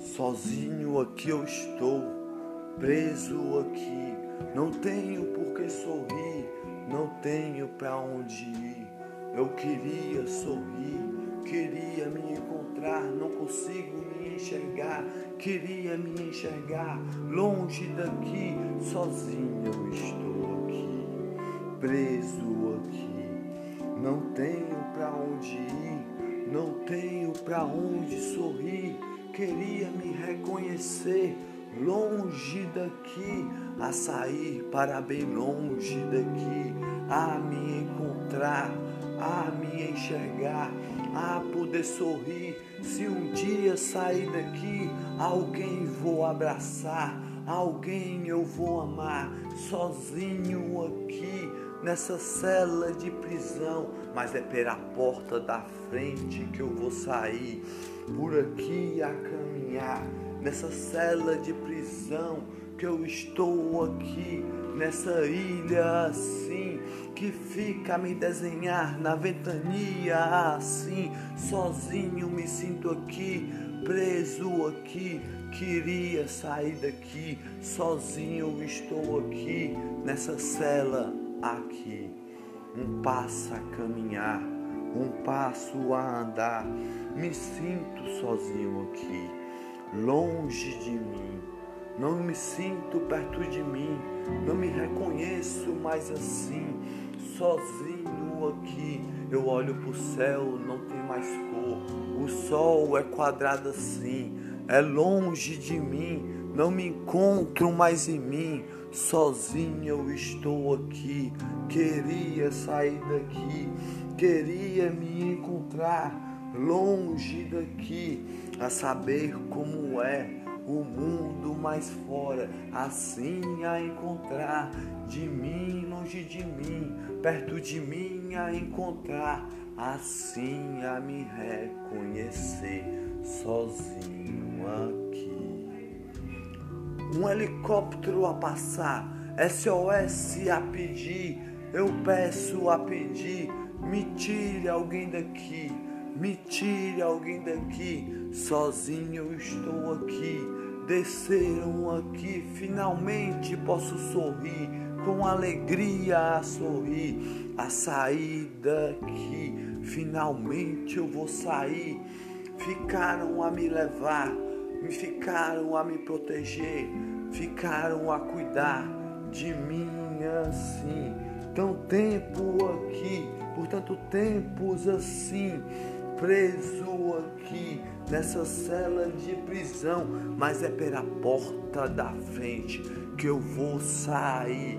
Sozinho aqui eu estou, preso aqui. Não tenho por que sorrir, não tenho para onde ir. Eu queria sorrir, queria me encontrar, não consigo me enxergar. Queria me enxergar longe daqui, sozinho eu estou aqui, preso aqui. Não tenho para onde ir, não tenho para onde sorrir queria me reconhecer longe daqui, a sair para bem longe daqui, a me encontrar, a me enxergar, a poder sorrir. Se um dia sair daqui, alguém vou abraçar, alguém eu vou amar, sozinho aqui nessa cela de prisão, mas é pela porta da frente que eu vou sair, por aqui a caminhar, nessa cela de prisão que eu estou aqui, nessa ilha assim, que fica a me desenhar na ventania assim, sozinho me sinto aqui, preso aqui, queria sair daqui, sozinho eu estou aqui, nessa cela aqui. Um passo a caminhar, um passo a andar. Me sinto sozinho aqui, longe de mim. Não me sinto perto de mim, não me reconheço mais assim, sozinho aqui. Eu olho pro céu, não tem mais cor. O sol é quadrado assim, é longe de mim, não me encontro mais em mim. Sozinho eu estou aqui, queria sair daqui, queria me encontrar longe daqui, a saber como é o mundo mais fora, assim a encontrar de mim, longe de mim, perto de mim a encontrar, assim a me reconhecer sozinho um helicóptero a passar, SOS a pedir, eu peço a pedir, me tire alguém daqui, me tire alguém daqui, sozinho eu estou aqui, desceram aqui, finalmente posso sorrir, com alegria a sorrir, a sair daqui, finalmente eu vou sair, ficaram a me levar me ficaram a me proteger, ficaram a cuidar de mim assim. Tão tempo aqui, por tanto tempos assim, preso aqui nessa cela de prisão, mas é pela porta da frente que eu vou sair,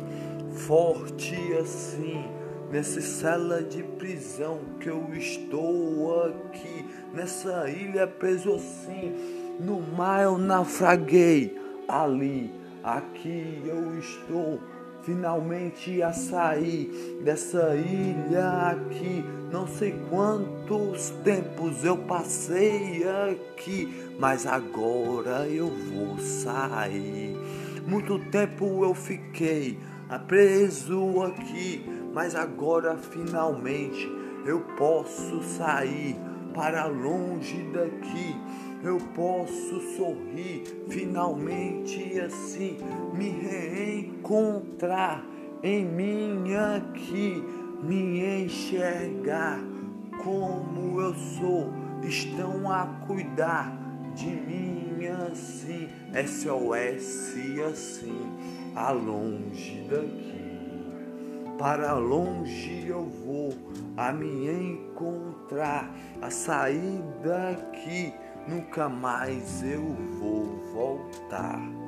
forte assim, nessa cela de prisão que eu estou aqui, nessa ilha preso assim no mar eu naufraguei, ali, aqui eu estou, finalmente a sair dessa ilha aqui. Não sei quantos tempos eu passei aqui, mas agora eu vou sair. Muito tempo eu fiquei preso aqui, mas agora finalmente eu posso sair para longe daqui eu posso sorrir finalmente assim me reencontrar em mim aqui, me enxergar como eu sou, estão a cuidar de mim assim, SOS assim, a longe daqui. Para longe eu vou a me encontrar, a sair daqui nunca mais eu vou voltar.